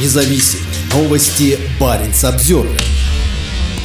независим. Новости Баренц Обзервер.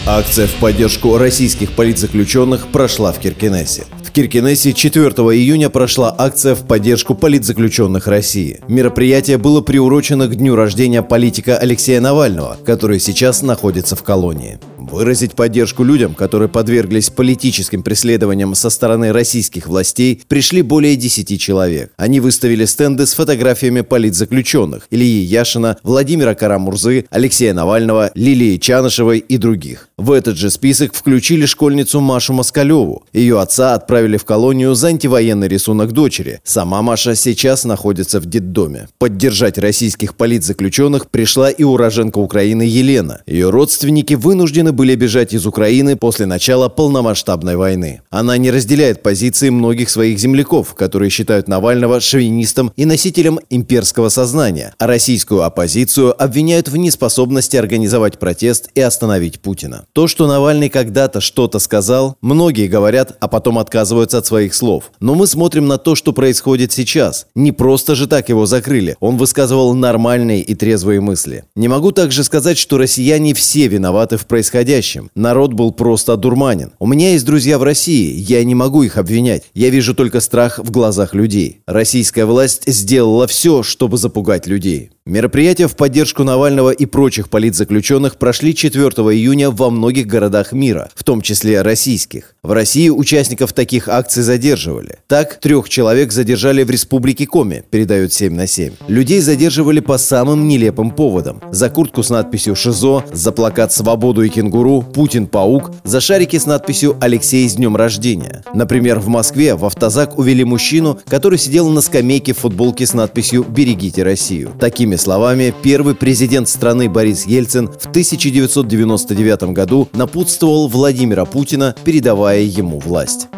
Акция в поддержку российских политзаключенных прошла в Киркинессе. В Киркинессе 4 июня прошла акция в поддержку политзаключенных России. Мероприятие было приурочено к дню рождения политика Алексея Навального, который сейчас находится в колонии. Выразить поддержку людям, которые подверглись политическим преследованиям со стороны российских властей, пришли более 10 человек. Они выставили стенды с фотографиями политзаключенных Ильи Яшина, Владимира Карамурзы, Алексея Навального, Лилии Чанышевой и других. В этот же список включили школьницу Машу Москалеву. Ее отца отправили в колонию за антивоенный рисунок дочери. Сама Маша сейчас находится в детдоме. Поддержать российских политзаключенных пришла и уроженка Украины Елена. Ее родственники вынуждены были бежать из Украины после начала полномасштабной войны. Она не разделяет позиции многих своих земляков, которые считают Навального шовинистом и носителем имперского сознания, а российскую оппозицию обвиняют в неспособности организовать протест и остановить Путина. То, что Навальный когда-то что-то сказал, многие говорят, а потом отказываются от своих слов. Но мы смотрим на то, что происходит сейчас. Не просто же так его закрыли. Он высказывал нормальные и трезвые мысли. Не могу также сказать, что россияне все виноваты в происходящем. Народ был просто одурманен. У меня есть друзья в России, я не могу их обвинять. Я вижу только страх в глазах людей. Российская власть сделала все, чтобы запугать людей. Мероприятия в поддержку Навального и прочих политзаключенных прошли 4 июня во многих городах мира, в том числе российских. В России участников таких акций задерживали. Так, трех человек задержали в республике Коми, передают 7 на 7. Людей задерживали по самым нелепым поводам. За куртку с надписью «ШИЗО», за плакат «Свободу и кенгуру», «Путин-паук», за шарики с надписью «Алексей с днем рождения». Например, в Москве в автозак увели мужчину, который сидел на скамейке в футболке с надписью «Берегите Россию». Такими Другими словами, первый президент страны Борис Ельцин в 1999 году напутствовал Владимира Путина, передавая ему власть.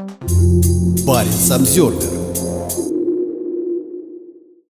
Баренц Обзервер